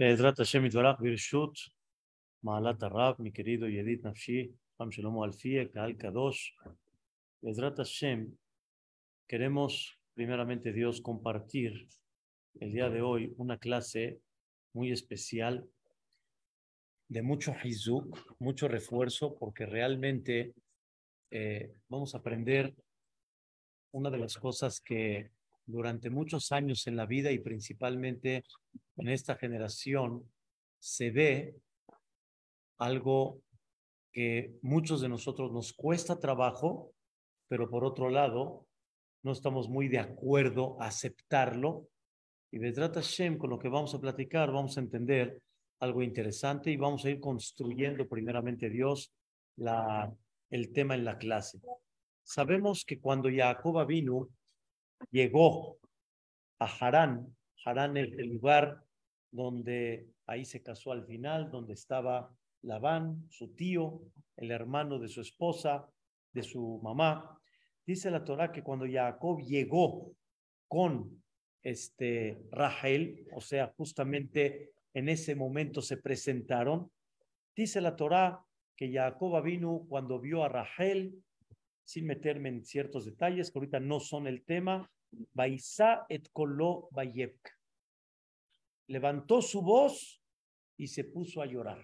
בעזרת השם יתברך ברשות מעלת הרב, מקרידו ידיד נפשי, רם שלמה אלפיה, קהל קדוש. בעזרת השם, queremos primeramente Dios compartir el día de hoy una clase muy especial de mucho hizuk, mucho refuerzo, porque realmente eh, vamos a aprender una de las cosas que durante muchos años en la vida y principalmente en esta generación se ve algo que muchos de nosotros nos cuesta trabajo, pero por otro lado no estamos muy de acuerdo a aceptarlo. Y Vedrat Hashem, con lo que vamos a platicar, vamos a entender algo interesante y vamos a ir construyendo primeramente Dios la, el tema en la clase. Sabemos que cuando Jacob vino, llegó a Harán, Harán es el lugar donde ahí se casó al final, donde estaba Labán, su tío, el hermano de su esposa, de su mamá. Dice la Torah que cuando Jacob llegó con este Rahel, o sea, justamente en ese momento se presentaron, dice la Torah que Jacob vino cuando vio a Rahel, sin meterme en ciertos detalles que ahorita no son el tema, Baisa et kolo Levantó su voz y se puso a llorar.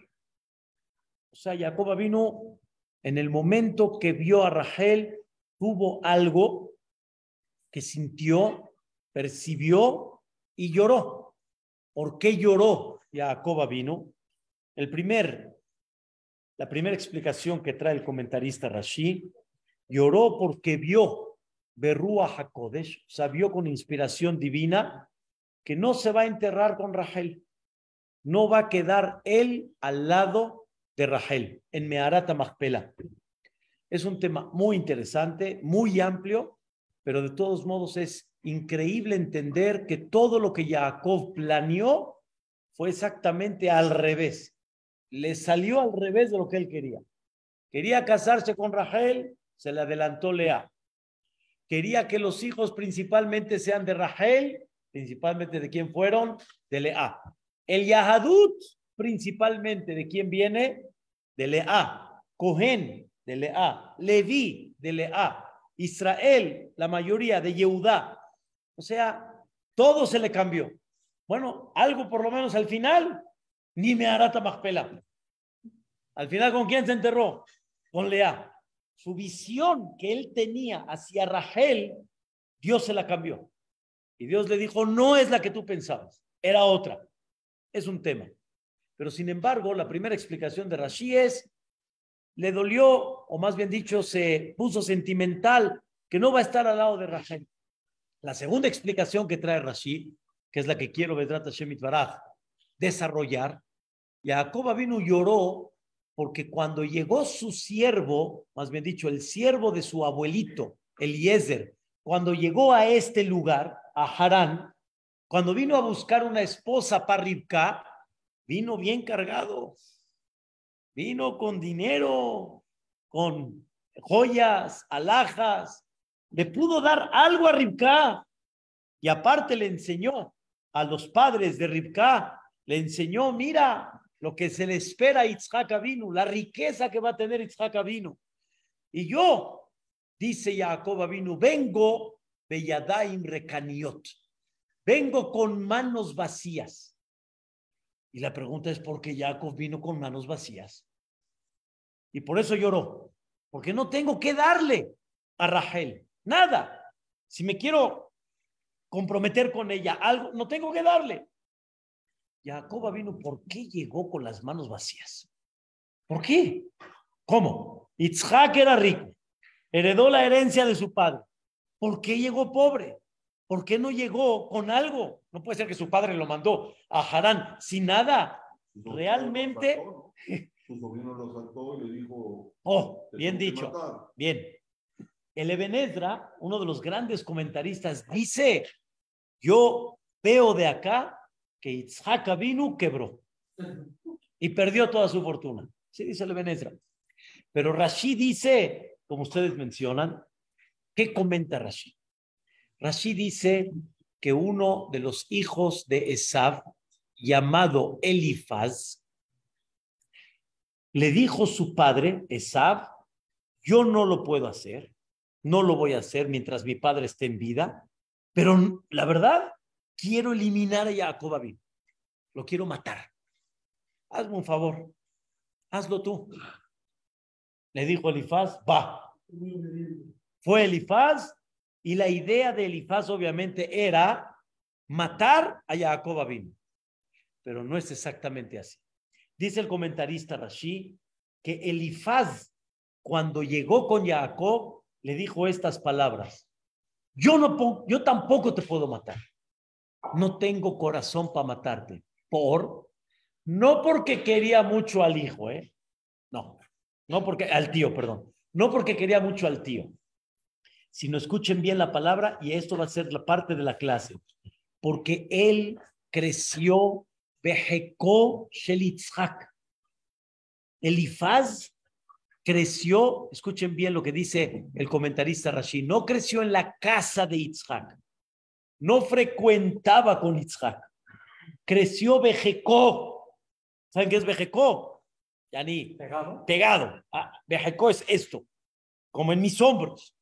O sea, Jacob vino en el momento que vio a Rahel, tuvo algo que sintió, percibió y lloró. ¿Por qué lloró Jacob vino? El primer, la primera explicación que trae el comentarista Rashi, lloró porque vio Berrua Hakodesh, vio con inspiración divina que no se va a enterrar con Rahel, no va a quedar él al lado de Rahel en Meharata Machpela. Es un tema muy interesante, muy amplio, pero de todos modos es increíble entender que todo lo que Jacob planeó fue exactamente al revés. Le salió al revés de lo que él quería. Quería casarse con Rahel, se le adelantó Lea. Quería que los hijos principalmente sean de Rahel, principalmente de quién fueron, de Lea. El Yahadut, principalmente de quién viene, de Lea, Cohen de Lea, Leví de Lea, Israel, la mayoría de Yehudá. O sea, todo se le cambió. Bueno, algo por lo menos al final, ni me hará. Al final, ¿con quién se enterró? Con Lea. Su visión que él tenía hacia Rachel, Dios se la cambió. Y Dios le dijo, no es la que tú pensabas, era otra. Es un tema. Pero sin embargo, la primera explicación de Rashi es, le dolió, o más bien dicho, se puso sentimental, que no va a estar al lado de Rachel. La segunda explicación que trae Rashi, que es la que quiero Vedrata Shemit Baraj desarrollar, Jacob vino lloró porque cuando llegó su siervo, más bien dicho, el siervo de su abuelito, Eliezer, cuando llegó a este lugar, a Harán, cuando vino a buscar una esposa para Ribka, Vino bien cargado. Vino con dinero, con joyas, alhajas. Le pudo dar algo a Ribka. Y aparte le enseñó a los padres de Ribka, le enseñó, mira lo que se le espera a Itzhak vino, la riqueza que va a tener Itzhak vino. Y yo, dice Jacob vino, vengo de Yadaim Rekaniot. Vengo con manos vacías. Y la pregunta es por qué Jacob vino con manos vacías. Y por eso lloró, porque no tengo que darle a Rachel nada. Si me quiero comprometer con ella, algo, no tengo que darle. Jacob vino, ¿por qué llegó con las manos vacías? ¿Por qué? ¿Cómo? Itzhak era rico, heredó la herencia de su padre. ¿Por qué llegó pobre? ¿Por qué no llegó con algo? No puede ser que su padre lo mandó a Harán sin nada. Realmente. Su sobrino lo saltó y le dijo. Oh, bien dicho. Bien. El Ebenezra, uno de los grandes comentaristas, dice: Yo veo de acá que Itzhak vino quebró y perdió toda su fortuna. Sí, dice el Ebenezra. Pero Rashi dice, como ustedes mencionan, ¿qué comenta Rashi? Rashi dice que uno de los hijos de Esav llamado Elifaz, le dijo su padre, Esab, yo no lo puedo hacer, no lo voy a hacer mientras mi padre esté en vida, pero la verdad, quiero eliminar a Jacob Lo quiero matar. Hazme un favor, hazlo tú. Le dijo Elifaz, va. Fue Elifaz y la idea de Elifaz obviamente era matar a Jacob Pero no es exactamente así. Dice el comentarista Rashi que Elifaz, cuando llegó con Jacob, le dijo estas palabras. Yo, no, yo tampoco te puedo matar. No tengo corazón para matarte. Por, no porque quería mucho al hijo, ¿eh? No, no porque, al tío, perdón. No porque quería mucho al tío. Sino escuchen bien la palabra y esto va a ser la parte de la clase. Porque él creció Behekó Shelitzhak. Elifaz creció, escuchen bien lo que dice el comentarista Rashi, no creció en la casa de Itzhak, no frecuentaba con Itzhak, creció Bejecó. ¿Saben qué es Bejecó? Yani, pegado. Pegado. Ah, es esto, como en mis hombros.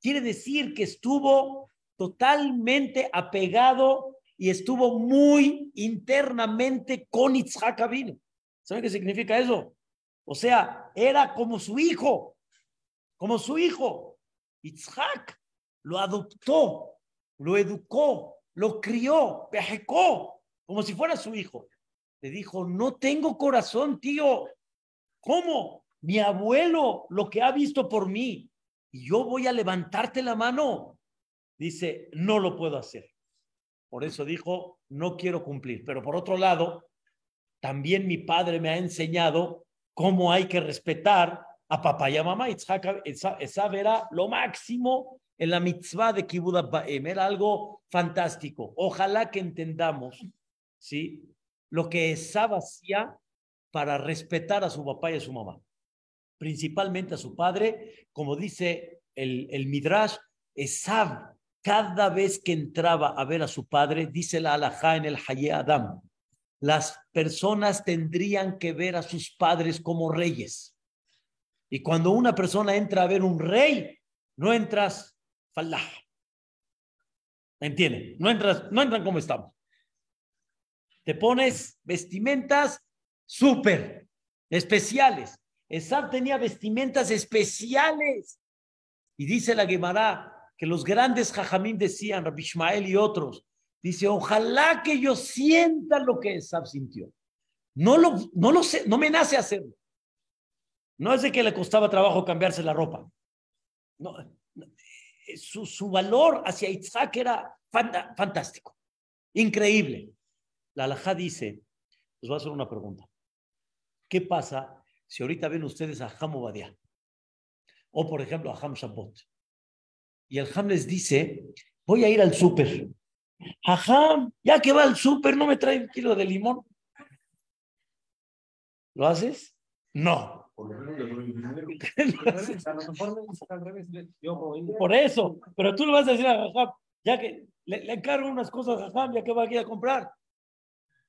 Quiere decir que estuvo totalmente apegado y estuvo muy internamente con Itzhak Abinu. ¿Saben qué significa eso? O sea, era como su hijo, como su hijo. Itzhak lo adoptó, lo educó, lo crió, pejecó, como si fuera su hijo. Le dijo, no tengo corazón, tío. ¿Cómo? Mi abuelo, lo que ha visto por mí, y yo voy a levantarte la mano. Dice, no lo puedo hacer. Por eso dijo, no quiero cumplir. Pero por otro lado, también mi padre me ha enseñado cómo hay que respetar a papá y a mamá. esa era lo máximo en la mitzvah de Kibbutz Baem. Era algo fantástico. Ojalá que entendamos, ¿sí? Lo que Esab hacía para respetar a su papá y a su mamá. Principalmente a su padre, como dice el, el Midrash, Esab cada vez que entraba a ver a su padre, dice la alajá en el Haye Adam, las personas tendrían que ver a sus padres como reyes. Y cuando una persona entra a ver un rey, no entras falah. ¿Entienden? No no entran como estamos. Te pones vestimentas súper especiales. Esab tenía vestimentas especiales. Y dice la Gemara, que los grandes jajamín decían, Rabbi Ishmael y otros, dice, ojalá que yo sienta lo que Esab sintió. No lo, no lo sé, no me nace hacerlo. No es de que le costaba trabajo cambiarse la ropa. No, su, su, valor hacia Isaac era fantástico, increíble. La alajá dice, les voy a hacer una pregunta. ¿Qué pasa si ahorita ven ustedes a Ham Obadiah? O por ejemplo a Ham Shabbat y el Ham les dice, voy a ir al súper. Ajá, ya que va al súper, ¿no me trae un kilo de limón? ¿Lo haces? No. Por eso, pero tú lo vas a decir a Jajam, ya que le, encargo unas cosas a Jajam, ya que va aquí a comprar.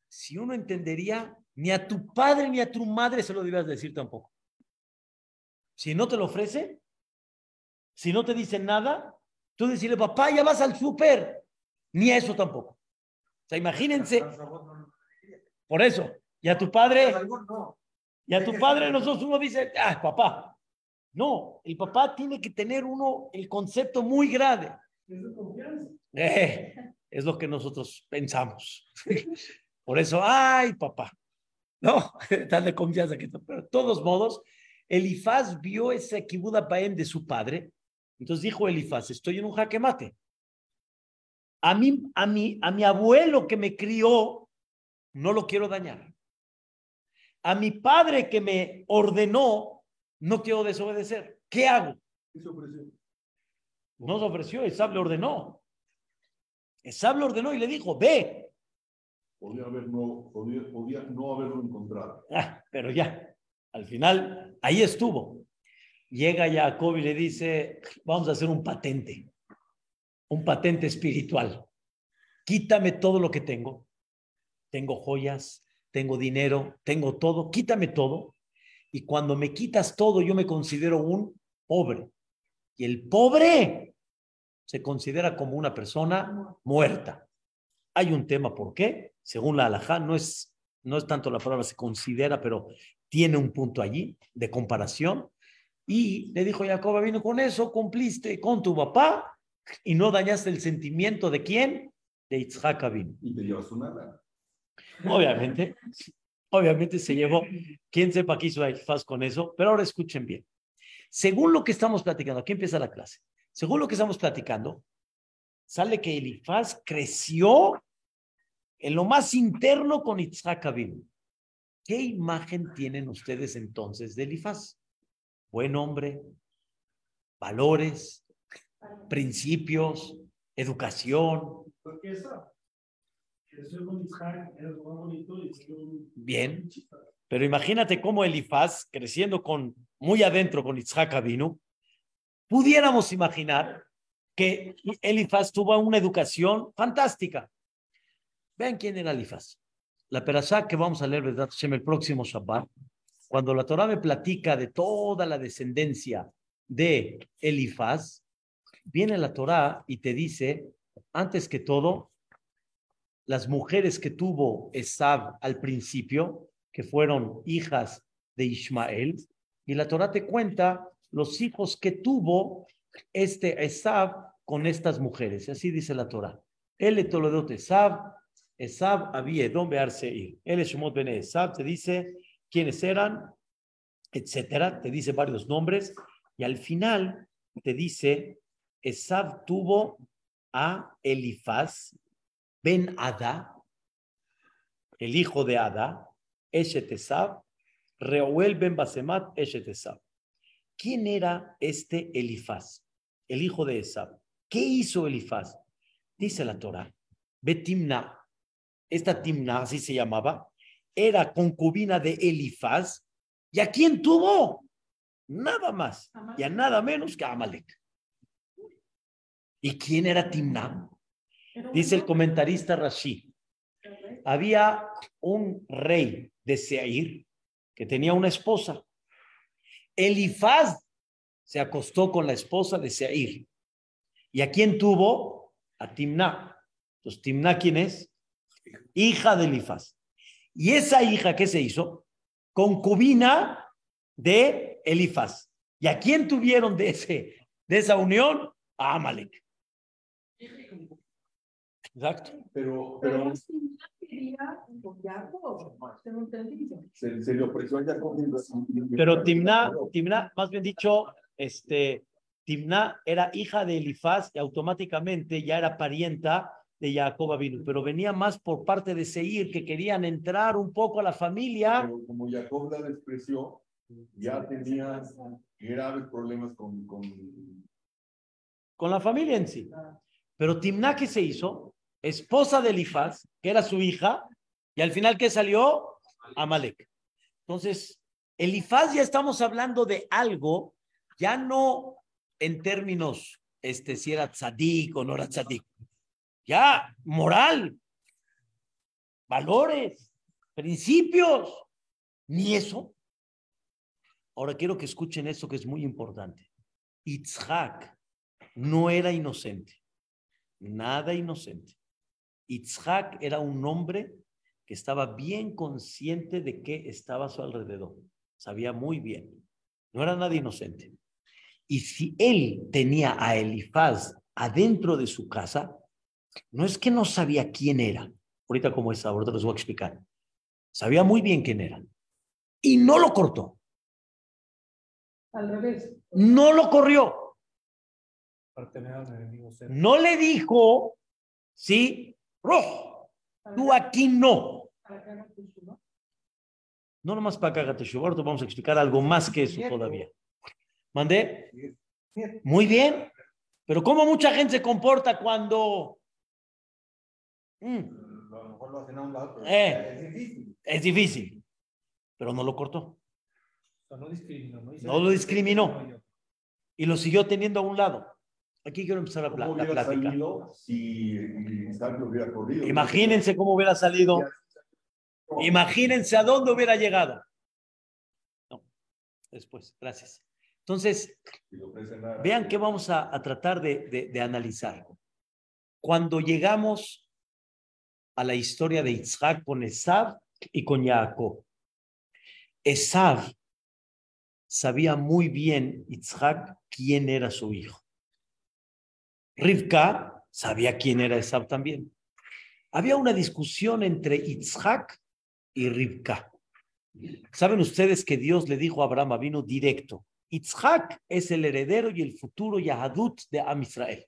Si uno entendería, ni a tu padre ni a tu madre se lo debías decir tampoco. Si no te lo ofrece, si no te dicen nada, tú decirle, papá, ya vas al súper. Ni eso tampoco. O sea, imagínense. Por eso, y a tu padre, y a tu padre nosotros uno dice, ah, papá. No, el papá tiene que tener uno el concepto muy grande. Eh, es lo que nosotros pensamos. Por eso, ay, papá. No, de confianza que pero de todos modos, Elifaz vio ese kibuda paem de su padre entonces dijo Elifaz, estoy en un jaque mate. A mí, a mí, a mi abuelo que me crió, no lo quiero dañar. A mi padre que me ordenó, no quiero desobedecer. ¿Qué hago? No se ofreció, Esab le ordenó. Esab le ordenó y le dijo, ve. Podía, haber no, podía no haberlo encontrado. Ah, pero ya, al final, ahí estuvo. Llega Jacob y le dice, vamos a hacer un patente, un patente espiritual. Quítame todo lo que tengo, tengo joyas, tengo dinero, tengo todo, quítame todo. Y cuando me quitas todo, yo me considero un pobre. Y el pobre se considera como una persona muerta. Hay un tema, ¿por qué? Según la halajá, no es, no es tanto la palabra se considera, pero tiene un punto allí de comparación. Y le dijo Jacob, vino con eso, cumpliste con tu papá y no dañaste el sentimiento de quién? De Yitzhak Abin. Y te llevas una lana. Obviamente, obviamente se llevó, quién sepa qué hizo Elifaz con eso, pero ahora escuchen bien. Según lo que estamos platicando, aquí empieza la clase. Según lo que estamos platicando, sale que Elifaz creció en lo más interno con Yitzhak Abin. ¿Qué imagen tienen ustedes entonces de Elifaz? Buen hombre, valores, principios, educación. Bien. Pero imagínate cómo Elifaz, creciendo con, muy adentro con Yitzhak Abinu, pudiéramos imaginar que Elifaz tuvo una educación fantástica. Vean quién era Elifaz. La perashá que vamos a leer, ¿verdad? El próximo Shabbat, cuando la Torah me platica de toda la descendencia de Elifaz, viene la Torah y te dice, antes que todo, las mujeres que tuvo Esab al principio, que fueron hijas de Ismael, y la Torah te cuenta los hijos que tuvo este Esab con estas mujeres. Así dice la Torah. Él le toledot Esab, Esab había Seir. Él es Shemot Bene Esab, te dice quiénes eran, etcétera, te dice varios nombres, y al final te dice, Esab tuvo a Elifaz, Ben Ada, el hijo de Ada, Eshet Esab, Reuel Ben Basemat, Eshet Esab. ¿Quién era este Elifaz, el hijo de Esab? ¿Qué hizo Elifaz? Dice la Torah, Betimna, esta Timna, así se llamaba, era concubina de Elifaz, ¿y a quién tuvo? Nada más, y a nada menos que a Amalek. ¿Y quién era Timna? Dice el comentarista Rashi, había un rey de Seir que tenía una esposa. Elifaz se acostó con la esposa de Seir. ¿Y a quién tuvo? A Timna. Entonces, Timna, ¿quién es? Hija de Elifaz. Y esa hija, ¿qué se hizo? Concubina de Elifaz. ¿Y a quién tuvieron de, ese, de esa unión? A Amalek. Exacto. Pero, Pero se, se le ofreció a Jacob. Pero Timna, Timna, más bien dicho, este, Timna era hija de Elifaz y automáticamente ya era parienta de Jacob Avinu, pero venía más por parte de Seir, que querían entrar un poco a la familia. Pero como Jacob la despreció, ya tenía graves problemas con, con con la familia en sí. Pero Timná, ¿qué se hizo? Esposa de Elifaz, que era su hija, y al final, ¿qué salió? Amalek. Entonces, Elifaz ya estamos hablando de algo, ya no en términos, este, si era tzadik o no era tzadik, ya moral, valores, principios, ni eso. Ahora quiero que escuchen esto que es muy importante. Itzhak no era inocente, nada inocente. Itzhak era un hombre que estaba bien consciente de qué estaba a su alrededor. Sabía muy bien. No era nada inocente. Y si él tenía a Elifaz adentro de su casa, no es que no sabía quién era. Ahorita como es, ahorita les voy a explicar. Sabía muy bien quién era. Y no lo cortó. Al revés. No lo corrió. para tener al enemigo cerca. No le dijo, sí, rojo, tú aquí no. No nomás para que haga ahorita vamos a explicar algo más que eso todavía. ¿Mandé? Muy bien. Pero ¿cómo mucha gente se comporta cuando... Mm, a lo mejor lo hacen a un lado, pero Eh. es difícil. es difícil. Pero no lo cortó. Discriminó. No lo discriminó. Y lo siguió teniendo a un lado. Aquí quiero empezar pla- ¿Cómo la plática. si corrido? Imagínense cómo hubiera salido. Imagínense a dónde hubiera llegado. No, después, gracias. Entonces, vean qué vamos a, a tratar de, de- de analizar. Cuando llegamos a la historia de Isaac con Esav y con Jacob, Esav sabía muy bien Isaac quién era su hijo. Rivka sabía quién era Esav también. Había una discusión entre Isaac y Rivka. Saben ustedes que Dios le dijo a Abraham, vino directo, Isaac es el heredero y el futuro Yahadut de Am Israel.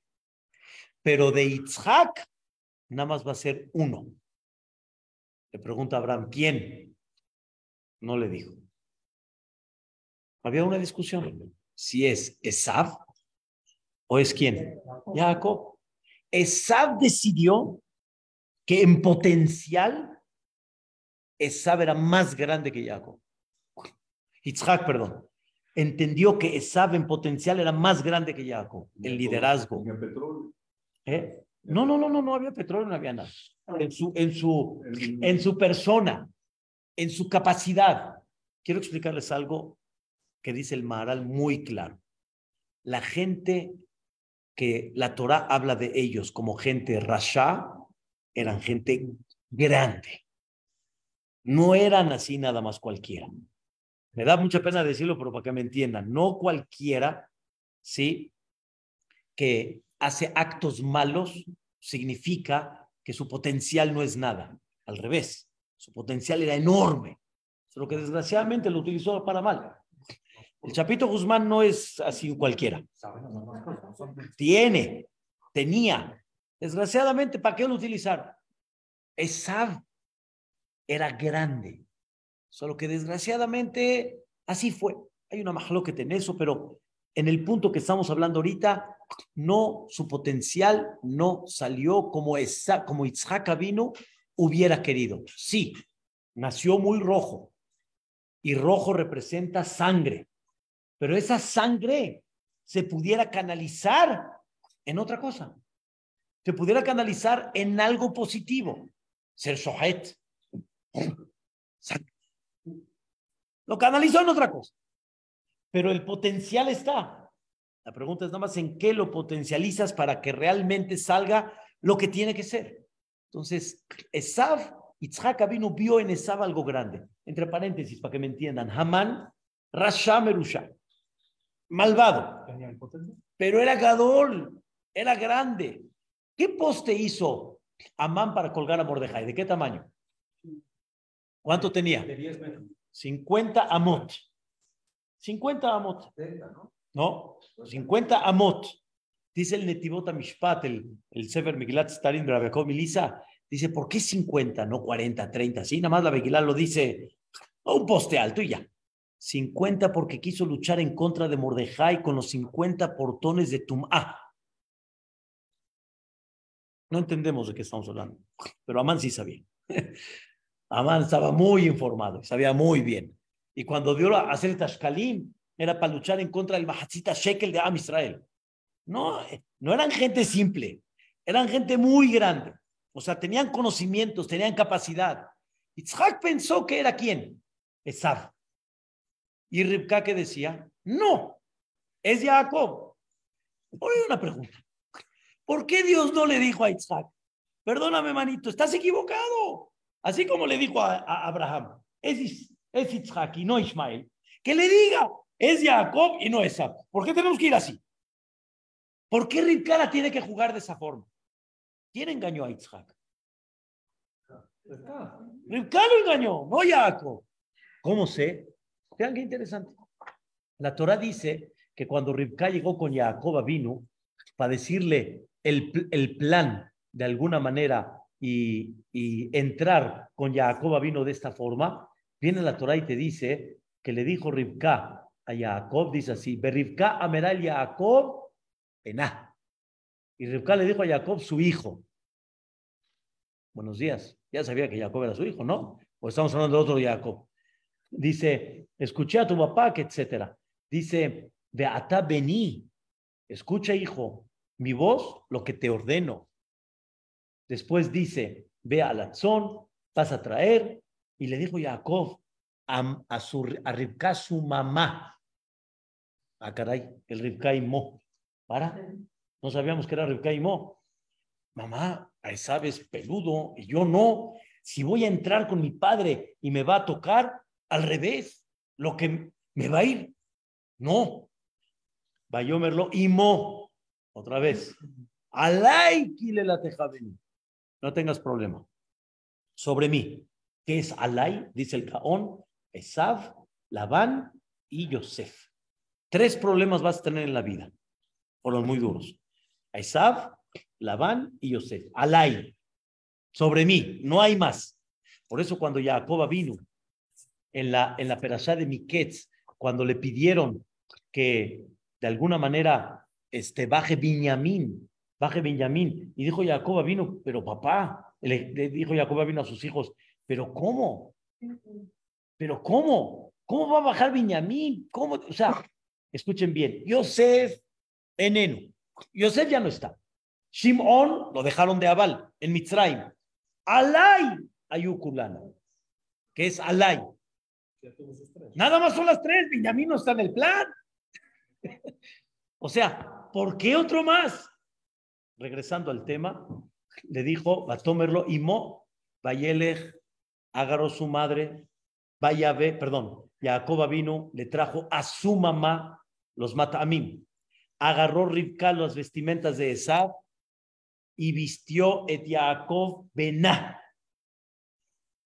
Pero de Isaac nada más va a ser uno. Le pregunta a Abraham, ¿quién? No le dijo. Había una discusión. Si es Esav o es quién? Jacob. Esav decidió que en potencial Esav era más grande que Jacob. Isaac, perdón. Entendió que Esav en potencial era más grande que Jacob, el liderazgo. ¿Eh? No, no, no, no, no había petróleo, no había nada. En su, en su, en su persona, en su capacidad. Quiero explicarles algo que dice el Maharal muy claro. La gente que la Torah habla de ellos como gente rasha, eran gente grande. No eran así nada más cualquiera. Me da mucha pena decirlo, pero para que me entiendan, no cualquiera, ¿sí? Que hace actos malos significa que su potencial no es nada. Al revés, su potencial era enorme, solo que desgraciadamente lo utilizó para mal. El Chapito Guzmán no es así cualquiera. Tiene, tenía. Desgraciadamente, ¿para qué lo utilizaron? Esav era grande, solo que desgraciadamente así fue. Hay una majloquet en eso, pero en el punto que estamos hablando ahorita, no, su potencial no salió como, esa, como Itzhak vino hubiera querido. Sí, nació muy rojo y rojo representa sangre, pero esa sangre se pudiera canalizar en otra cosa, se pudiera canalizar en algo positivo, ser sojet. Lo canalizó en otra cosa, pero el potencial está. La pregunta es nada más en qué lo potencializas para que realmente salga lo que tiene que ser. Entonces, Esav, Yitzhak vino vio en Esav algo grande. Entre paréntesis, para que me entiendan, Hamán, Rasha Merusha, malvado, pero era Gadol, era grande. ¿Qué poste hizo Amán para colgar a Mordejai? ¿De qué tamaño? ¿Cuánto tenía? 50 amot. 50 amot. ¿No? 50 amot. Dice el Netivot Mishpat, el, el Sefer Migilat Starin Rabekov Milisa, dice, ¿por qué 50, no 40, 30? Sí, nada más la Migilat lo dice, un poste alto y ya. 50 porque quiso luchar en contra de Mordejai con los 50 portones de Tum'ah. No entendemos de qué estamos hablando, pero Amán sí sabía. Amán estaba muy informado, sabía muy bien. Y cuando dio a hacer Tashkalim, era para luchar en contra del Mahatzita Shekel de Am Israel. No, no eran gente simple, eran gente muy grande. O sea, tenían conocimientos, tenían capacidad. Yitzhak pensó que era quién? Esav. Y Ribka que decía, no, es Jacob. Oye, una pregunta. ¿Por qué Dios no le dijo a Isaac? Perdóname, manito, estás equivocado. Así como le dijo a, a Abraham, es, es Isaac y no Ismael. Que le diga, es Jacob y no Esab. ¿Por qué tenemos que ir así? ¿Por qué Ribka tiene que jugar de esa forma? ¿Quién engañó a Isaac? Ribka lo engañó, no Jacob. ¿Cómo sé? Vean qué interesante. La Torah dice que cuando Ribka llegó con Jacob vino para decirle el, el plan de alguna manera y, y entrar con Jacob vino de esta forma, viene la Torah y te dice que le dijo Ribka a Jacob, dice así, Berribka ameral Jacob pená. Y Ribka le dijo a Jacob su hijo. Buenos días. Ya sabía que Jacob era su hijo, ¿no? O estamos hablando de otro Jacob. Dice, escuché a tu papá, etcétera. Dice, de ata vení. Escucha, hijo, mi voz, lo que te ordeno. Después dice, ve al Atzón, vas a traer Y le dijo Jacob a, a, su, a Ribka, su mamá. Ah, caray, el Ribka y Mo. Para, no sabíamos que era Ribka y Mo. Mamá, ahí sabes, peludo, y yo no. Si voy a entrar con mi padre y me va a tocar, al revés, lo que me va a ir. No. Vayomerlo y Mo. Otra vez. Alay, kile la tejabeni. No tengas problema. Sobre mí. ¿Qué es Alay? Dice el Caón. Esav, Labán y Yosef. Tres problemas vas a tener en la vida. Fueron muy duros. Esav, Labán y Yosef. Alay. Sobre mí. No hay más. Por eso cuando Jacob vino en la, en la de Miquetz, cuando le pidieron que de alguna manera este, baje Benjamín, baje Benjamín, y dijo Jacob vino, pero papá, le, le dijo Jacob vino a sus hijos, pero ¿cómo? Pero ¿cómo? ¿Cómo va a bajar Benjamín? ¿Cómo? O sea, escuchen bien, Yosef, eneno, Yosef ya no está. Shimon lo dejaron de Abal en Mitzrayim. Alay Ayukulana, que es Alay. Nada más son las tres, Benjamín no está en el plan. o sea, ¿por qué otro más? Regresando al tema, le dijo, va a tomarlo, y Mo, Vayelech, agarró su madre, vaya a ver, perdón, Jacob vino, le trajo a su mamá los matamim, agarró Ribka las vestimentas de Esab y vistió et Jacob Bená.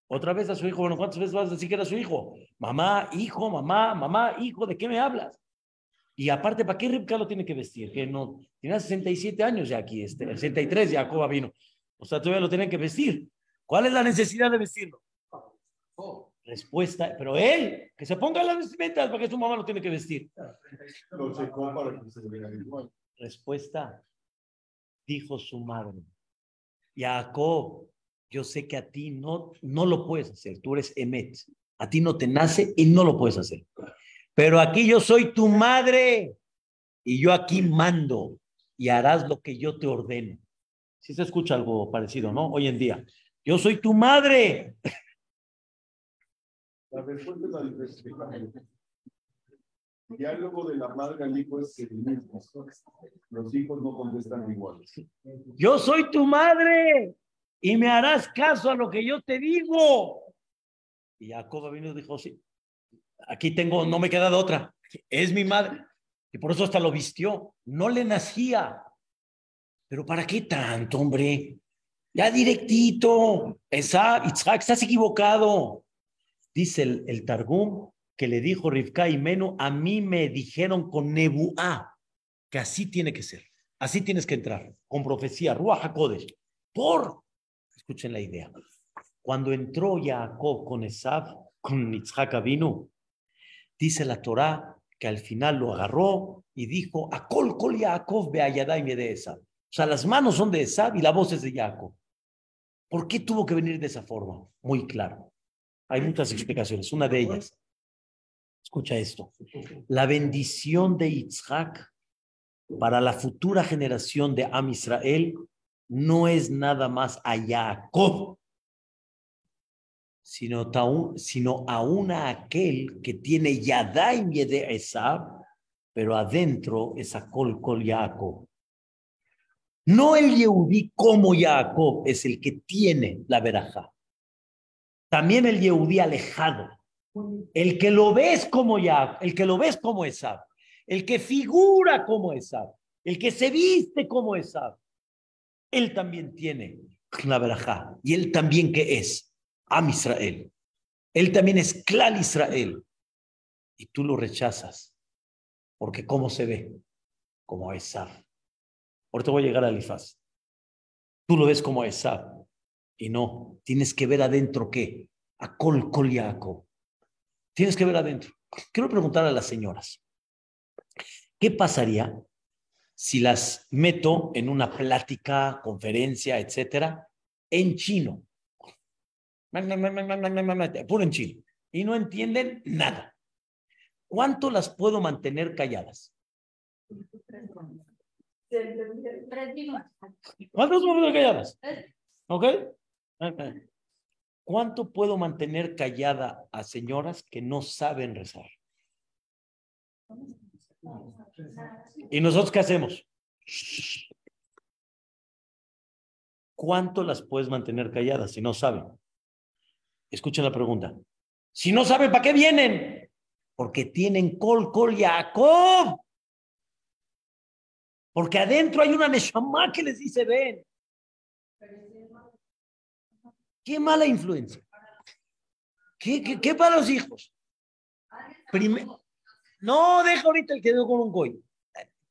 Otra vez a su hijo, bueno, ¿cuántas veces vas a decir que era su hijo? Mamá, hijo, mamá, mamá, hijo, ¿de qué me hablas? Y aparte, ¿para qué Ribka lo tiene que vestir? Que no, tiene 67 años ya aquí, este, 63 Jacob vino. O sea, todavía lo tienen que vestir. ¿Cuál es la necesidad de vestirlo? Respuesta, pero él, que se ponga las vestimentas porque su mamá lo tiene que vestir. Respuesta, dijo su madre, Jacob, yo sé que a ti no, no lo puedes hacer, tú eres Emet, a ti no te nace y no lo puedes hacer. Pero aquí yo soy tu madre y yo aquí mando y harás lo que yo te ordeno. Si se escucha algo parecido, ¿no? Hoy en día. Yo soy tu madre. La respuesta es la diferencia. El diálogo de la madre al hijo es el mismo. Los hijos no contestan igual. Yo soy tu madre y me harás caso a lo que yo te digo. Y Jacob vino y dijo, sí, aquí tengo, no me queda otra. Es mi madre. Y por eso hasta lo vistió. No le nacía. Pero ¿para qué tanto, hombre? Ya directito. Esa, Itzhak, estás equivocado. Dice el, el Targum que le dijo Rivka y Menu, a mí me dijeron con Nebuá que así tiene que ser. Así tienes que entrar, con profecía, Ruach HaKodesh. Por, escuchen la idea. Cuando entró Jacob con Esab, con Itzhak vino, dice la Torá que al final lo agarró y dijo, Akol kol Jacob beayadai de Esab. O sea, las manos son de Esab y la voz es de Jacob. ¿Por qué tuvo que venir de esa forma? Muy claro. Hay muchas explicaciones. Una de ellas, escucha esto, la bendición de Yitzhak para la futura generación de Am Israel no es nada más a Jacob, sino, taun, sino aún a aquel que tiene Yadaim de Esab, pero adentro es a Kol Kol Jacob. No el Yehudí como Jacob es el que tiene la veraja. También el Yehudí alejado, el que lo ves como Jacob, el que lo ves como Esab, el que figura como Esab, el que se viste como Esab, él también tiene la y él también que es Am Israel. Él también es clan Israel. Y tú lo rechazas. Porque ¿cómo se ve? Como Esab. Ahorita voy a llegar a Elifaz. Tú lo ves como Esab. Y no, tienes que ver adentro qué? A Col. Tienes que ver adentro. Quiero preguntar a las señoras. ¿Qué pasaría si las meto en una plática, conferencia, etcétera, en chino? Puro en chino. Y no entienden nada. ¿Cuánto las puedo mantener calladas? ¿Cuántas puedo mantener calladas? ¿Ok? ¿Cuánto puedo mantener callada a señoras que no saben rezar? ¿Y nosotros qué hacemos? ¿Cuánto las puedes mantener calladas si no saben? Escuchen la pregunta. Si no saben, ¿para qué vienen? Porque tienen col, col, Jacob. Porque adentro hay una Neshama que les dice, ven. Qué mala influencia. ¿Qué, qué, qué para los hijos? Primero. No, deja ahorita el que dio con un goy.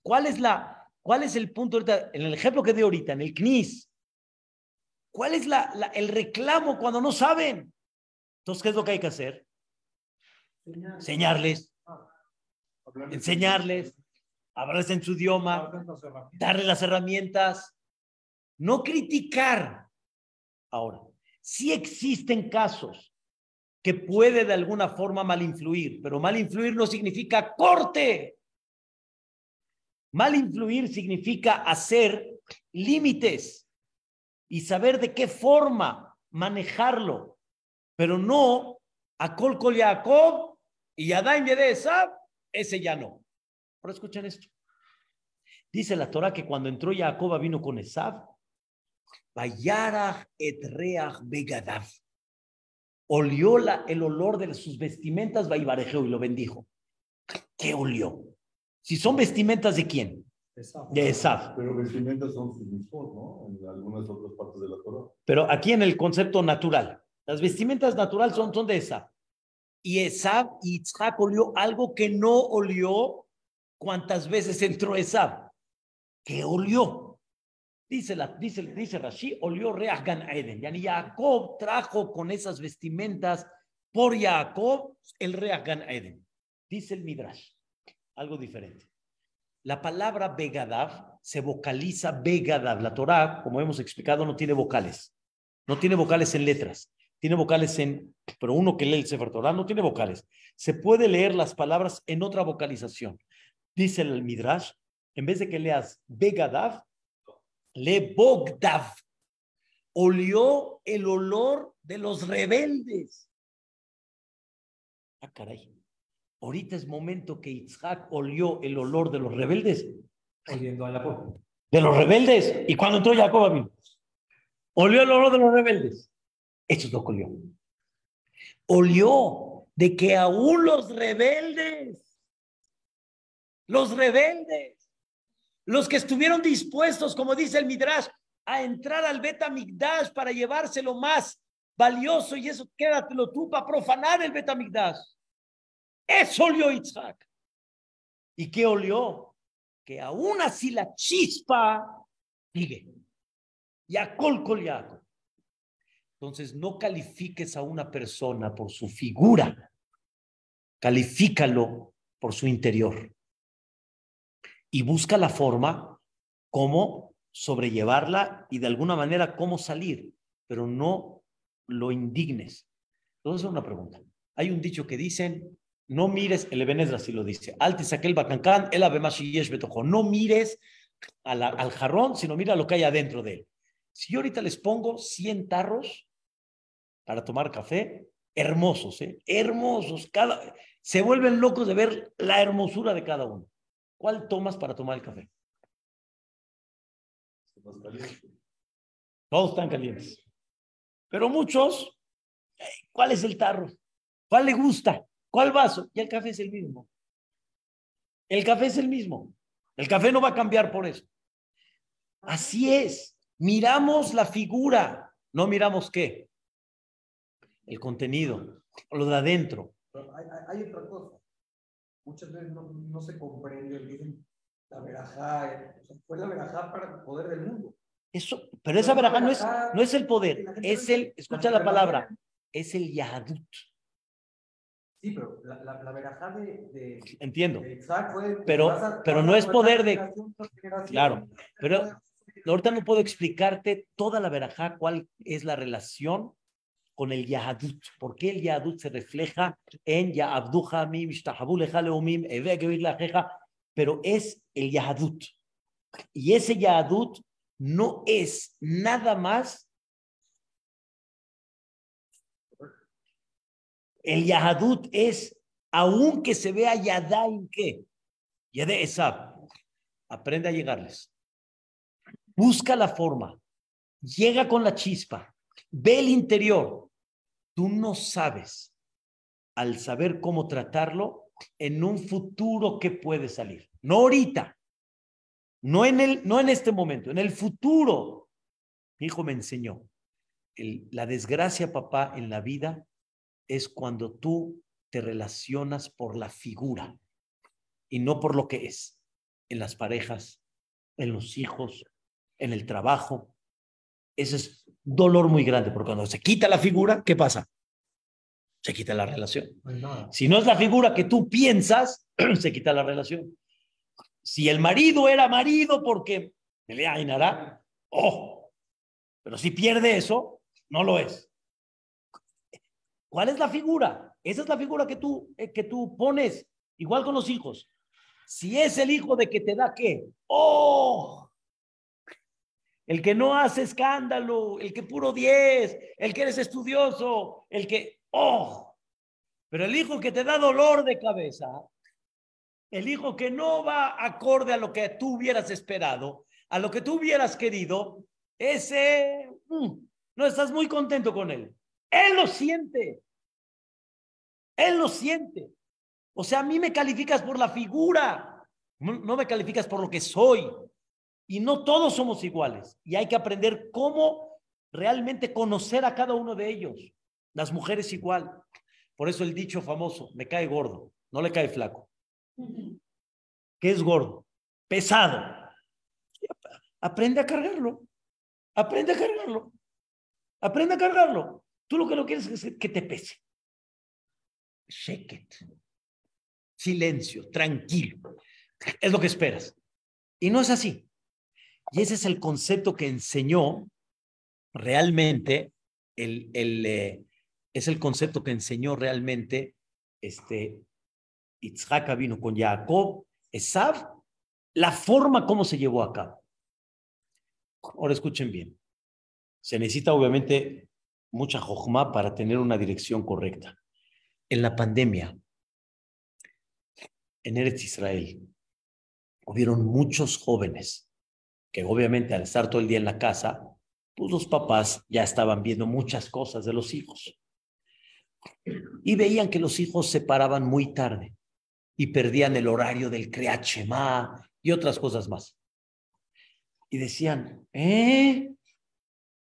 ¿Cuál es la, cuál es el punto ahorita? En el ejemplo que dio ahorita, en el CNIS. ¿Cuál es la, la, el reclamo cuando no saben? Entonces, ¿qué es lo que hay que hacer? Enseñarles. Enseñarles. Hablarles en su idioma. Darles las herramientas. No criticar. Ahora, sí existen casos que puede de alguna forma mal influir, pero mal influir no significa corte. Mal influir significa hacer límites y saber de qué forma manejarlo, pero no a Col Col Jacob y Adán de Esab, ese ya no. Ahora escuchen esto. Dice la Torah que cuando entró Jacob vino con Esab, Vayarach et reach olió la, el olor de sus vestimentas, Baibarejeo, y lo bendijo. ¿Qué olió? Si son vestimentas de quién? De Esaf. Pero vestimentas son sus mismos, ¿no? En algunas otras partes de la Torah. Pero aquí en el concepto natural. Las vestimentas naturales son, son de Esaf. Y Esaf y Itzhak olió algo que no olió cuántas veces entró Esaf. ¿Qué olió? Dice, la, dice, dice Rashi, olió Reach Gan Eden. Yani Jacob trajo con esas vestimentas por Jacob el Reach Gan Eden. Dice el Midrash, algo diferente. La palabra Begadav se vocaliza Begadav. La Torah, como hemos explicado, no tiene vocales. No tiene vocales en letras. Tiene vocales en, pero uno que lee el Sefer Torah no tiene vocales. Se puede leer las palabras en otra vocalización. Dice el Midrash, en vez de que leas Begadav, le Bogdav, olió el olor de los rebeldes. Ah, caray. Ahorita es momento que Isaac olió el olor de los rebeldes. Oliendo a la De los rebeldes. Y cuando entró Jacob mí, olió el olor de los rebeldes. Eso es lo que olió. Olió de que aún los rebeldes, los rebeldes, los que estuvieron dispuestos, como dice el Midrash, a entrar al Betamigdash para llevárselo más valioso y eso quédatelo tú para profanar el Betamigdash. Eso olió Isaac. ¿Y qué olió? Que aún así la chispa sigue. Yacol coliaco. Entonces no califiques a una persona por su figura, califícalo por su interior y busca la forma cómo sobrellevarla y de alguna manera cómo salir, pero no lo indignes. Entonces, una pregunta. Hay un dicho que dicen, no mires, el Ebenezer así lo dice, altis aquel bacancán, el betojo, no mires al jarrón, sino mira lo que hay adentro de él. Si yo ahorita les pongo 100 tarros para tomar café, hermosos, ¿eh? hermosos, cada, se vuelven locos de ver la hermosura de cada uno. ¿Cuál tomas para tomar el café? Todos están calientes. Pero muchos, ¿cuál es el tarro? ¿Cuál le gusta? ¿Cuál vaso? Y el café es el mismo. El café es el mismo. El café no va a cambiar por eso. Así es. Miramos la figura, no miramos qué. El contenido, lo de adentro. hay, otra cosa muchas veces no, no se comprende, dicen la verajá, o sea, fue la verajá para el poder del mundo. Eso, pero esa verajá no es, no es el poder, es el, escucha la palabra, es el yahadut. Sí, pero la, la, la verajá de, de, Entiendo. de fue, pero, a- pero no es poder de, generación tras generación. claro, pero ahorita no puedo explicarte toda la verajá, cuál es la relación con el Yahadut. ¿Por qué el Yahadut se refleja en Yahabduja mim, ishtahabu leja leumim, eve gevir la jeja? Pero es el Yahadut. Y ese Yahadut no es nada más El Yahadut es, aunque se vea Yadain, ¿qué? Yade Esab. Aprende a llegarles. Busca la forma. Llega con la chispa. Ve el interior. Tú no sabes, al saber cómo tratarlo, en un futuro que puede salir. No ahorita. No en, el, no en este momento, en el futuro. Mi hijo me enseñó. la desgracia, papá, en la vida es cuando tú te relacionas por la figura y no por lo que es. En las parejas, en los hijos, en el trabajo. Ese es dolor muy grande, porque cuando se quita la figura, ¿qué pasa? Se quita la relación. Si no es la figura que tú piensas, se quita la relación. Si el marido era marido porque le ainará, oh, pero si pierde eso, no lo es. ¿Cuál es la figura? Esa es la figura que tú, eh, que tú pones, igual con los hijos. Si es el hijo de que te da qué, oh, el que no hace escándalo, el que puro 10, el que eres estudioso, el que, oh, pero el hijo que te da dolor de cabeza, el hijo que no va acorde a lo que tú hubieras esperado, a lo que tú hubieras querido, ese, mm, no estás muy contento con él. Él lo siente. Él lo siente. O sea, a mí me calificas por la figura, no me calificas por lo que soy. Y no todos somos iguales. Y hay que aprender cómo realmente conocer a cada uno de ellos. Las mujeres igual. Por eso el dicho famoso, me cae gordo, no le cae flaco. ¿Qué es gordo? Pesado. Aprende a cargarlo. Aprende a cargarlo. Aprende a cargarlo. Tú lo que no quieres es que te pese. Shake it. Silencio, tranquilo. Es lo que esperas. Y no es así. Y ese es el concepto que enseñó realmente, el, el, eh, es el concepto que enseñó realmente este, Itzhak vino con Jacob, Esav, la forma como se llevó a cabo. Ahora escuchen bien. Se necesita obviamente mucha jojma para tener una dirección correcta. En la pandemia, en Eretz Israel, hubieron muchos jóvenes que obviamente al estar todo el día en la casa, pues los papás ya estaban viendo muchas cosas de los hijos. Y veían que los hijos se paraban muy tarde y perdían el horario del Creachemá y otras cosas más. Y decían, ¿eh?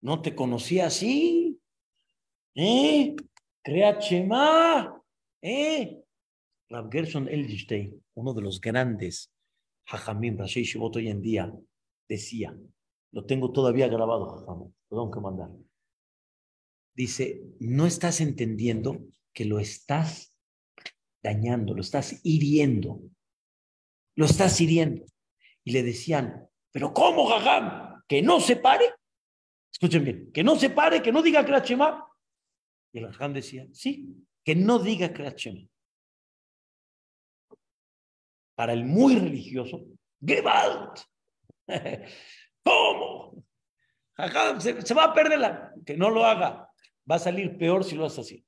¿No te conocía así? ¿Eh? Creachemá, ¿eh? Rav Gerson uno de los grandes Hajamim, Rashi Shivot hoy en día, decía, lo tengo todavía grabado, lo tengo que mandar. Dice, no estás entendiendo que lo estás dañando, lo estás hiriendo, lo estás hiriendo. Y le decían, pero ¿cómo, Jajam? ¿Que no se pare? Escuchen bien, que no se pare, que no diga Krachema. Y el Jajam decía, sí, que no diga Krachema. Para el muy religioso, Gewalt, ¿Cómo? se, va a perder la... Que no lo haga. Va a salir peor si lo haces así.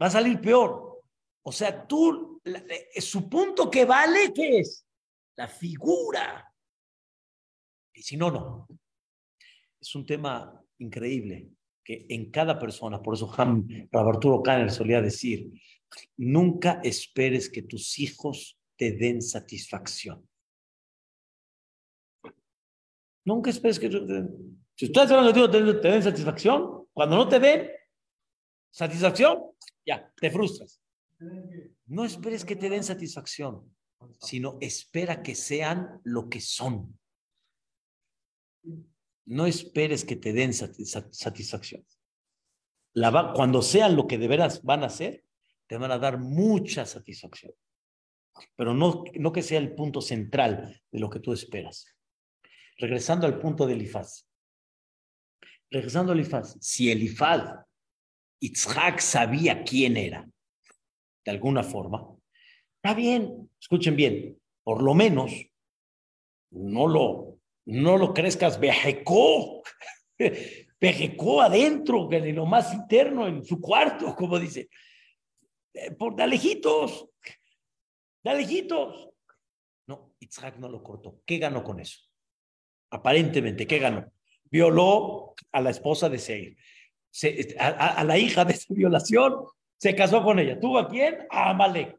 Va a salir peor. O sea, tú, eh, su punto que vale, ¿qué es? La figura. Y si no, no. Es un tema increíble que en cada persona, por eso Ham, Arturo Kanner solía decir, nunca esperes que tus hijos te den satisfacción. Nunca esperes que... Si estás hablando de te, den satisfacción, cuando no te den satisfacción, ya, te frustras. No esperes que te den satisfacción, sino espera que sean lo que son. No esperes que te den satisfacción. Cuando sean lo que de veras van a ser, te van a dar mucha satisfacción. Pero no, no que sea el punto central de lo que tú esperas. Regresando al punto de Elifaz. Regresando a Elifaz. Si Elifaz, Itzhak sabía quién era, de alguna forma, está bien, escuchen bien, por lo menos no lo, no lo crezcas viajecó. pejecó adentro, en lo más interno, en su cuarto, como dice. Eh, Por de lejitos, de lejitos. No, Isaac no lo cortó. ¿Qué ganó con eso? Aparentemente, ¿qué ganó? Violó a la esposa de Seir. Se- a, a- a la hija de esa violación, se casó con ella. ¿Tuvo a quién? A Amalek.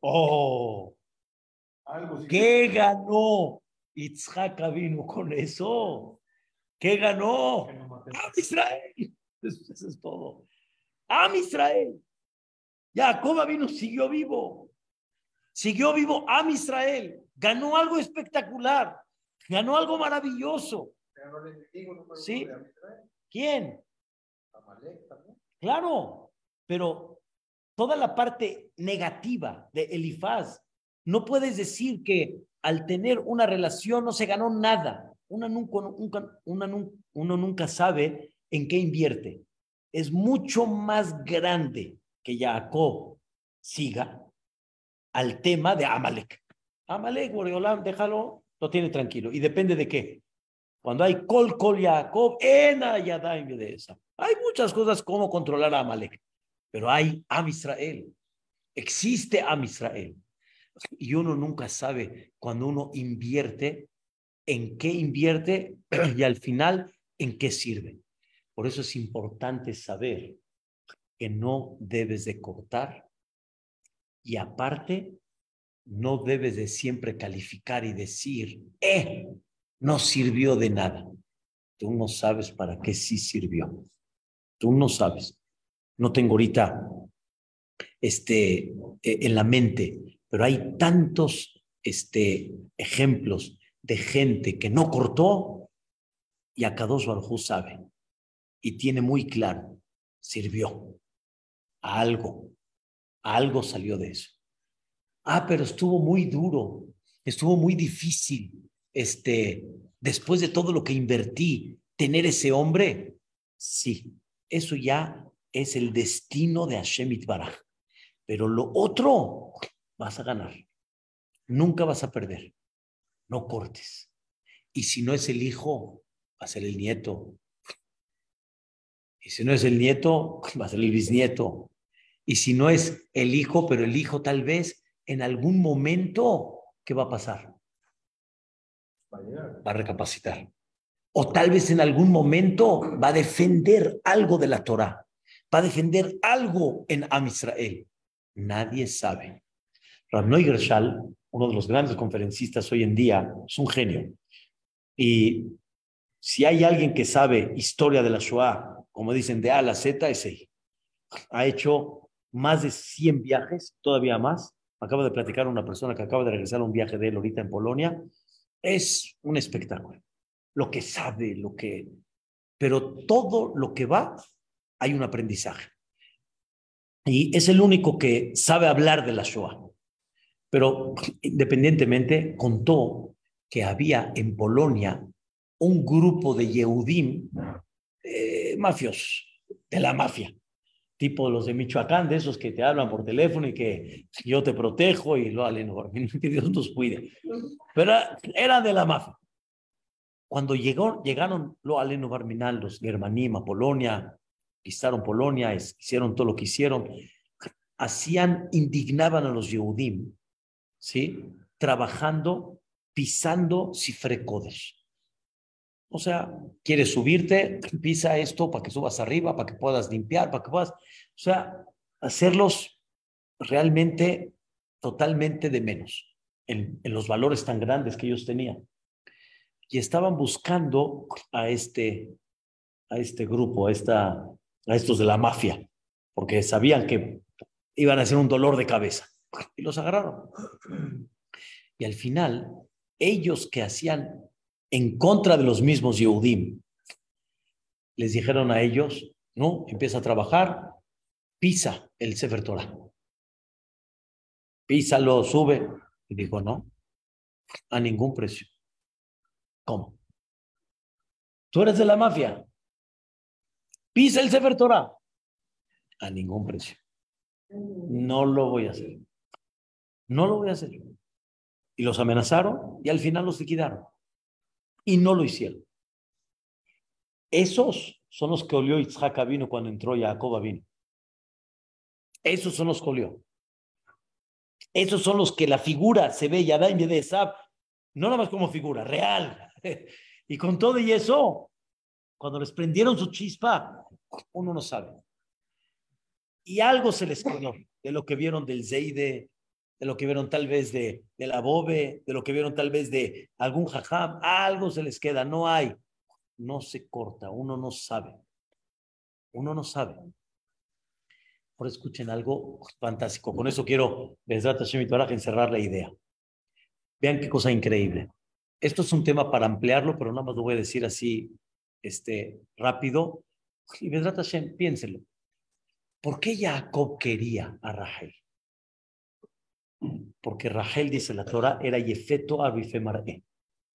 Oh. ¿qué ganó Itzhak vino con eso? ¿Qué ganó? Am Israel. Eso, eso es todo. Am Israel. Jacob vino, siguió vivo. Siguió vivo Am Israel. Ganó algo espectacular. Ganó algo maravilloso. Sí. ¿Quién? Claro, pero toda la parte negativa de Elifaz, no puedes decir que al tener una relación no se ganó nada. Una nunca, nunca- una nun- uno nunca sabe en qué invierte. Es mucho más grande que Jacob siga al tema de Amalek. Amalek, Boreolam, déjalo, lo tiene tranquilo. ¿Y depende de qué? Cuando hay Kol Kol Jacob, Ena Yadaim de esa. Hay muchas cosas como controlar a Amalek, pero hay Am Israel. Existe Am Israel. Y uno nunca sabe cuando uno invierte, en qué invierte y al final en qué sirve. Por eso es importante saber que no debes de cortar y aparte no debes de siempre calificar y decir, eh, no sirvió de nada. Tú no sabes para qué sí sirvió. Tú no sabes. No tengo ahorita este, eh, en la mente, pero hay tantos este, ejemplos de gente que no cortó y a Baruj sabe y tiene muy claro, sirvió a algo, algo salió de eso. Ah, pero estuvo muy duro, estuvo muy difícil, este, después de todo lo que invertí, tener ese hombre, sí, eso ya es el destino de Hashem Itbaraj. Pero lo otro, vas a ganar. Nunca vas a perder. No cortes. Y si no es el hijo, va a ser el nieto. Y si no es el nieto, va a ser el bisnieto. Y si no es el hijo, pero el hijo tal vez en algún momento, ¿qué va a pasar? Va a recapacitar. O tal vez en algún momento va a defender algo de la Torah. Va a defender algo en Am Israel. Nadie sabe. Rabnoy Gershal, uno de los grandes conferencistas hoy en día, es un genio. Y si hay alguien que sabe historia de la Shoah, como dicen, de A a Z, es él. Ha hecho más de 100 viajes, todavía más. Acaba de platicar una persona que acaba de regresar a un viaje de él ahorita en Polonia. Es un espectáculo. Lo que sabe, lo que... Pero todo lo que va, hay un aprendizaje. Y es el único que sabe hablar de la Shoah. Pero independientemente, contó que había en Polonia un grupo de Yehudim eh, mafiosos, de la mafia, tipo los de Michoacán, de esos que te hablan por teléfono y que yo te protejo y lo aleno, que Dios nos cuide. Pero era de la mafia. Cuando llegó, llegaron lo aleno Barminal, los Germanim a Polonia, pisaron Polonia, hicieron todo lo que hicieron, hacían, indignaban a los Yehudim, ¿sí? Trabajando, pisando Sifrecodes. O sea, quieres subirte, pisa esto para que subas arriba, para que puedas limpiar, para que puedas, o sea, hacerlos realmente totalmente de menos en, en los valores tan grandes que ellos tenían. Y estaban buscando a este, a este grupo, a, esta, a estos de la mafia, porque sabían que iban a ser un dolor de cabeza. Y los agarraron. Y al final, ellos que hacían en contra de los mismos Yehudim, les dijeron a ellos, no, empieza a trabajar, pisa el Sefer Torah. Písalo, sube. Y dijo, no, a ningún precio. ¿Cómo? Tú eres de la mafia. Pisa el Sefer Torah. A ningún precio. No lo voy a hacer. No lo voy a hacer. Y los amenazaron y al final los liquidaron. Y no lo hicieron. Esos son los que olió Isaac vino cuando entró Jacob vino. Esos son los que olió. Esos son los que la figura se ve ya en de Esab, no nada más como figura, real. Y con todo y eso, cuando les prendieron su chispa, uno no sabe. Y algo se les quedó de lo que vieron del Zeide, de lo que vieron tal vez de, de la Bobe, de lo que vieron tal vez de algún jajam, algo se les queda, no hay, no se corta, uno no sabe, uno no sabe. Por escuchen algo fantástico, con eso quiero, desde encerrar la idea. Vean qué cosa increíble. Esto es un tema para ampliarlo, pero nada más lo voy a decir así, este, rápido. Y Hashem, piénselo. ¿Por qué Jacob quería a Rahel? Porque Rahel, dice la Torah, era Yefeto Abifemaré.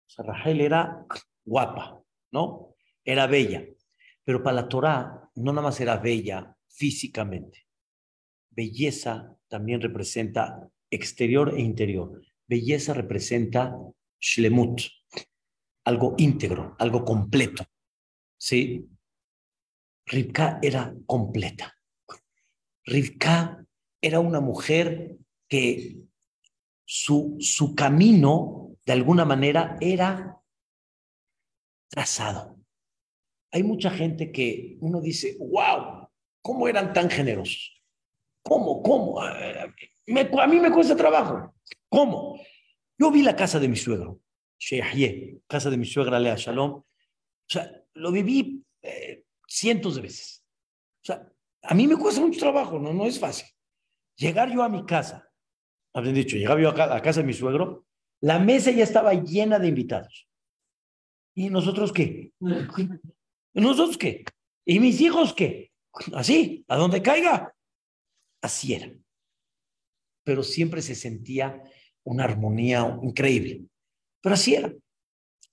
O sea, Rahel era guapa, ¿no? Era bella. Pero para la Torah no nada más era bella físicamente. Belleza también representa exterior e interior. Belleza representa shlemut, algo íntegro, algo completo. ¿Sí? Rivka era completa. Rivka era una mujer que su, su camino, de alguna manera, era trazado. Hay mucha gente que uno dice, wow, ¿cómo eran tan generosos? ¿Cómo? ¿Cómo? Eh, a mí me cuesta trabajo. ¿Cómo? Yo vi la casa de mi suegro, casa de mi suegra Lea Shalom. O sea, lo viví eh, cientos de veces. O sea, a mí me cuesta mucho trabajo, no, no es fácil. Llegar yo a mi casa, habían dicho, llegaba yo a, casa de mi suegro, la mesa ya estaba llena de invitados. ¿Y nosotros qué? ¿Nosotros qué? ¿Y mis hijos qué? Así, a donde caiga. Así era. Pero siempre se sentía una armonía increíble. Pero así era.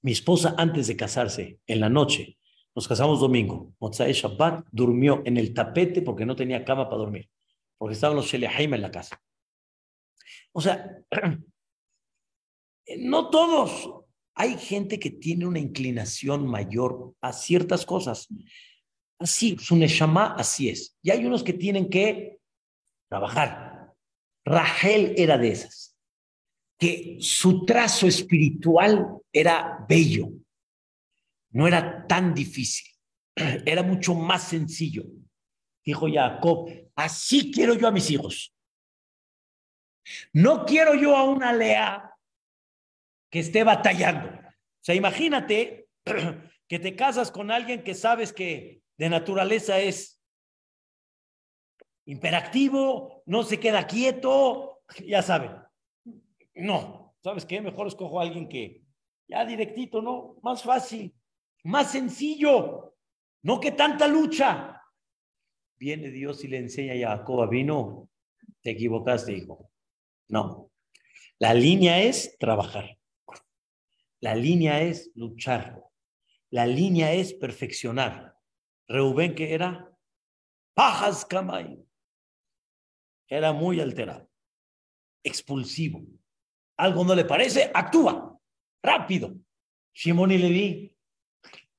Mi esposa, antes de casarse, en la noche, nos casamos domingo, Mozae Shabbat, durmió en el tapete porque no tenía cama para dormir, porque estaban los Shelehaim en la casa. O sea, no todos. Hay gente que tiene una inclinación mayor a ciertas cosas. Así, su Neshama así es. Y hay unos que tienen que trabajar. Rahel era de esas que su trazo espiritual era bello, no era tan difícil, era mucho más sencillo. Dijo Jacob, así quiero yo a mis hijos. No quiero yo a una Lea que esté batallando. O sea, imagínate que te casas con alguien que sabes que de naturaleza es imperactivo, no se queda quieto, ya saben. No, ¿sabes qué? Mejor escojo a alguien que ya directito, ¿no? Más fácil, más sencillo, no que tanta lucha. Viene Dios y le enseña a Jacob vino, te equivocaste, hijo. No, la línea es trabajar. La línea es luchar. La línea es perfeccionar. Reubén, que era pajas camay, era muy alterado, expulsivo algo no le parece, actúa rápido. Shimon y Levi,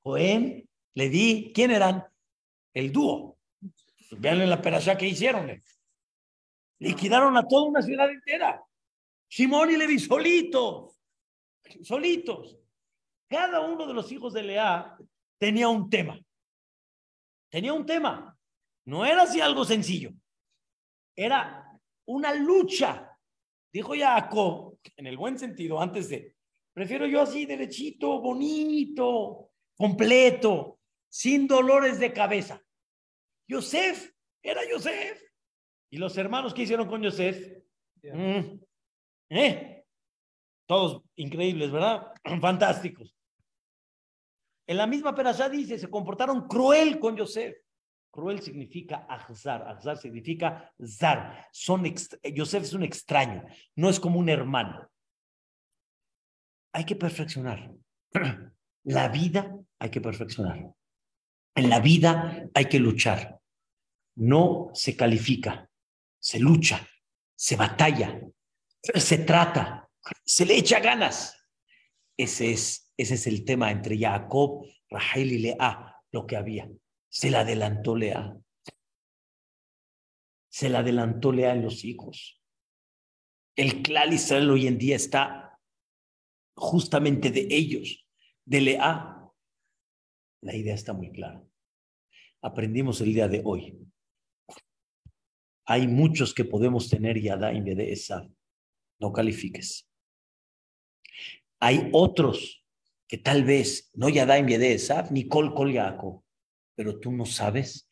Joén, Levi, ¿quién eran? El dúo. Vean la perashá que hicieron. Liquidaron a toda una ciudad entera. Shimon y Levi solitos, solitos. Cada uno de los hijos de Lea tenía un tema. Tenía un tema. No era así algo sencillo. Era una lucha Dijo Jacob, en el buen sentido, antes de, prefiero yo así derechito, bonito, completo, sin dolores de cabeza. Yosef, era Yosef. ¿Y los hermanos qué hicieron con Yosef? Mm. ¿Eh? Todos increíbles, ¿verdad? Fantásticos. En la misma perashá dice, se comportaron cruel con Yosef. Cruel significa azar, azar significa zar. Son Yosef es un extraño, no es como un hermano. Hay que perfeccionar. La vida hay que perfeccionar. En la vida hay que luchar. No se califica, se lucha, se batalla, se trata, se le echa ganas. Ese es, ese es el tema entre Jacob, Rahel y Lea lo que había. Se la adelantó Lea. Se la adelantó Lea en los hijos. El clan Israel hoy en día está justamente de ellos, de Lea. La idea está muy clara. Aprendimos el día de hoy. Hay muchos que podemos tener Yadayim de esa. No califiques. Hay otros que tal vez no Yadayim de esa, ni Kol Kol Yaakov, pero tú no sabes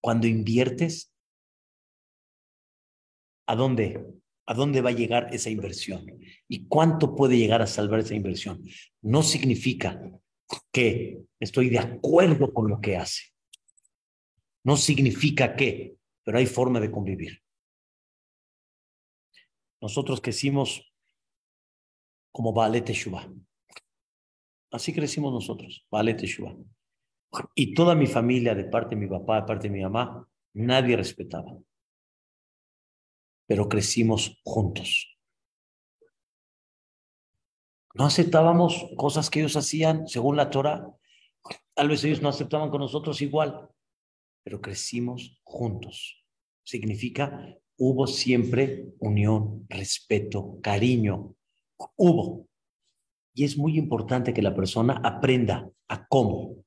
cuando inviertes a dónde a dónde va a llegar esa inversión y cuánto puede llegar a salvar esa inversión. No significa que estoy de acuerdo con lo que hace. No significa que, pero hay forma de convivir. Nosotros crecimos como Baale Teshuvah. Así crecimos nosotros, Baale Teshuvah. Y toda mi familia, de parte de mi papá, de parte de mi mamá, nadie respetaba. Pero crecimos juntos. No aceptábamos cosas que ellos hacían según la Torah. Tal vez ellos no aceptaban con nosotros igual, pero crecimos juntos. Significa hubo siempre unión, respeto, cariño. Hubo. Y es muy importante que la persona aprenda a cómo.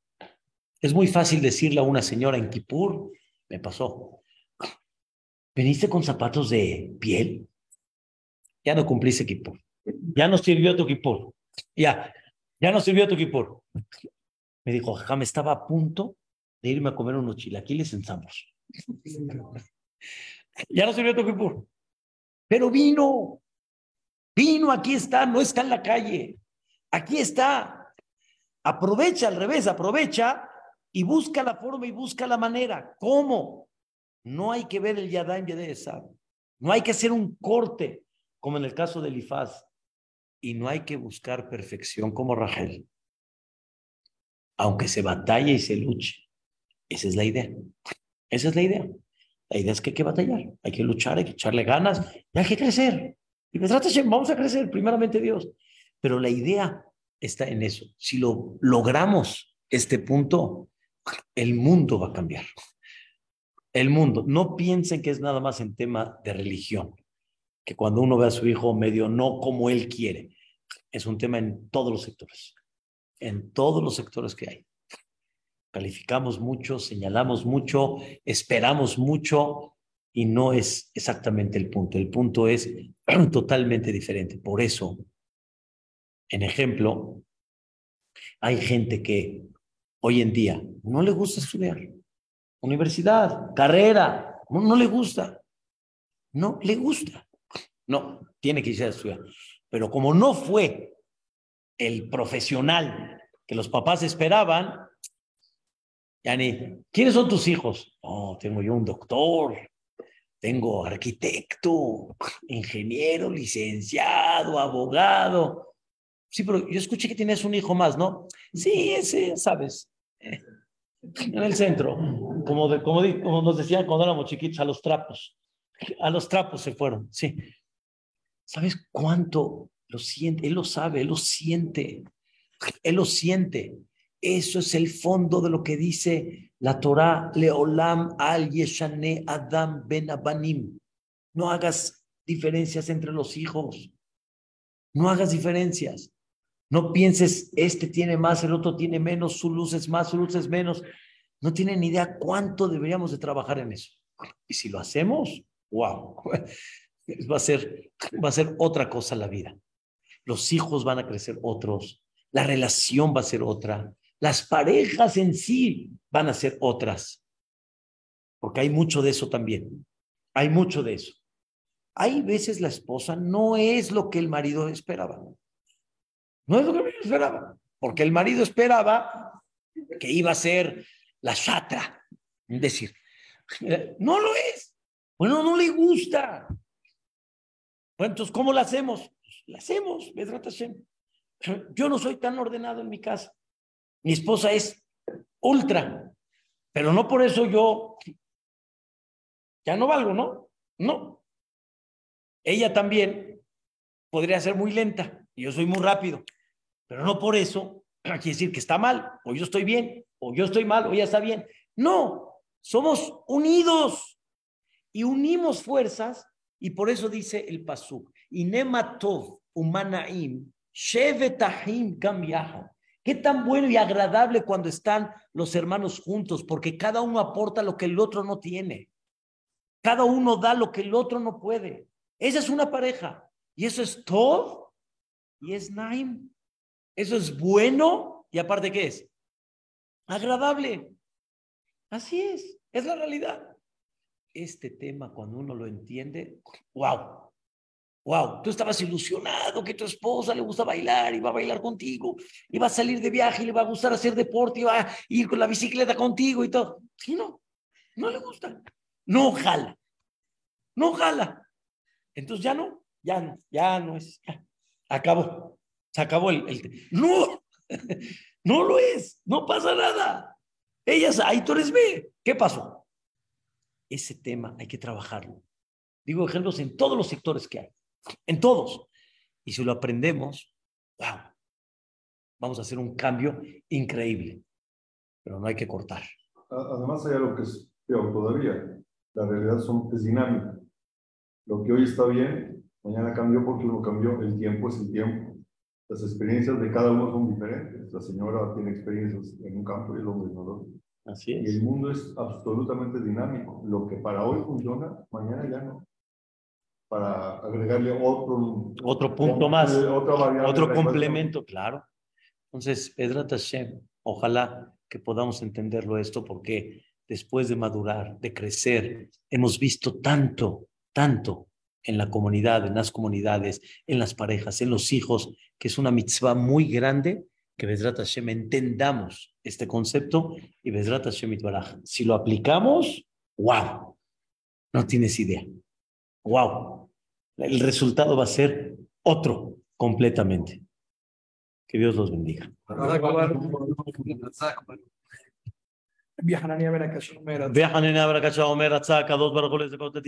Es muy fácil decirle a una señora en Kipur, me pasó, ¿veniste con zapatos de piel? Ya no cumpliste Kipur. Ya no sirvió tu Kipur. Ya, ya no sirvió tu Kipur. Me dijo, me estaba a punto de irme a comer unos chilaquiles en Samos. Ya no sirvió tu Kipur. Pero vino, vino, aquí está, no está en la calle. Aquí está. Aprovecha al revés, aprovecha y busca la forma y busca la manera. ¿Cómo? No hay que ver el Yadayim de esa. No hay que hacer un corte, como en el caso del Ifaz. Y no hay que buscar perfección como Rachel. Aunque se batalle y se luche. Esa es la idea. Esa es la idea. La idea es que hay que batallar, hay que luchar, hay que echarle ganas hay que crecer. Y vamos a crecer, primeramente Dios. Pero la idea está en eso. Si lo logramos este punto, el mundo va a cambiar. El mundo. No piensen que es nada más en tema de religión, que cuando uno ve a su hijo medio no como él quiere. Es un tema en todos los sectores, en todos los sectores que hay calificamos mucho, señalamos mucho, esperamos mucho y no es exactamente el punto. El punto es totalmente diferente. Por eso, en ejemplo, hay gente que hoy en día no le gusta estudiar. Universidad, carrera, no, le gusta. No le gusta. No, tiene que irse a estudiar. Pero como no fue el profesional que los papás esperaban, Yani, ¿quiénes son tus hijos? Oh, tengo yo un doctor, tengo arquitecto, ingeniero, licenciado, abogado. Sí, pero yo escuché que tienes un hijo más, ¿no? Sí, ese, sabes, eh, en el centro, como, como nos decían cuando éramos chiquitos, a los trapos. A los trapos se fueron, sí. ¿Sabes cuánto lo siente? Él lo sabe, él lo siente. Él lo siente. Eso es el fondo de lo que dice la Torah, Leolam al Yeshane Adam ben Abanim. No hagas diferencias entre los hijos. No hagas diferencias. No pienses, este tiene más, el otro tiene menos, su luz es más, su luz es menos. No tienen ni idea cuánto deberíamos de trabajar en eso. Y si lo hacemos, wow, va a ser, va a ser otra cosa la vida. Los hijos van a crecer otros, la relación va a ser otra, las parejas en sí van a ser otras, porque hay mucho de eso también. Hay mucho de eso. Hay veces la esposa no es lo que el marido esperaba. No es lo que el marido esperaba, porque el marido esperaba que iba a ser la chatra, es decir, no lo es. Bueno, no le gusta. Bueno, entonces, ¿cómo la hacemos? Pues, la hacemos, Yo no soy tan ordenado en mi casa. Mi esposa es ultra, pero no por eso yo ya no valgo, ¿no? No. Ella también podría ser muy lenta y yo soy muy rápido, pero no por eso quiere decir que está mal o yo estoy bien. o yo estoy mal, o ella está bien. No, somos unidos y unimos fuerzas, y por eso dice el Pasuk, Inematov Umanaim, Shevetahim. Qué tan bueno y agradable cuando están los hermanos juntos, porque cada uno aporta lo que el otro no tiene. Cada uno da lo que el otro no puede. Esa es una pareja. Y eso es todo. Y es Naim. Eso es bueno. Y aparte, ¿qué es? Agradable. Así es. Es la realidad. Este tema, cuando uno lo entiende, wow. Wow, tú estabas ilusionado que tu esposa le gusta bailar y va a bailar contigo, y va a salir de viaje y le va a gustar hacer deporte y va a ir con la bicicleta contigo y todo. Sí, no, no le gusta. No jala. No jala. Entonces ya no, ya no, ya no es. Ya. Acabó. Se acabó el, el. No, no lo es. No pasa nada. Ellas, ahí tú eres B. ¿Qué pasó? Ese tema hay que trabajarlo. Digo ejemplos en todos los sectores que hay. En todos. Y si lo aprendemos, wow, vamos a hacer un cambio increíble. Pero no hay que cortar. Además hay algo que es peor todavía. La realidad son, es dinámica. Lo que hoy está bien, mañana cambió porque uno cambió. El tiempo es el tiempo. Las experiencias de cada uno son diferentes. La señora tiene experiencias en un campo y el hombre en otro. Así Y es. el mundo es absolutamente dinámico. Lo que para hoy funciona, mañana ya no. Para agregarle otro, Otro punto más. otra Otro complemento, claro. Entonces, Pedrat Hashem, ojalá que podamos entenderlo esto, porque después de madurar, de crecer, hemos visto tanto, tanto en la comunidad, en las comunidades, en las parejas, en los hijos, que es una mitzvah muy grande, que Bezrat Hashem entendamos este concepto y Bezrat Hashem Itbaraj. Si lo aplicamos, wow, no tienes idea. Wow, el resultado va a ser otro completamente. Que Dios los bendiga.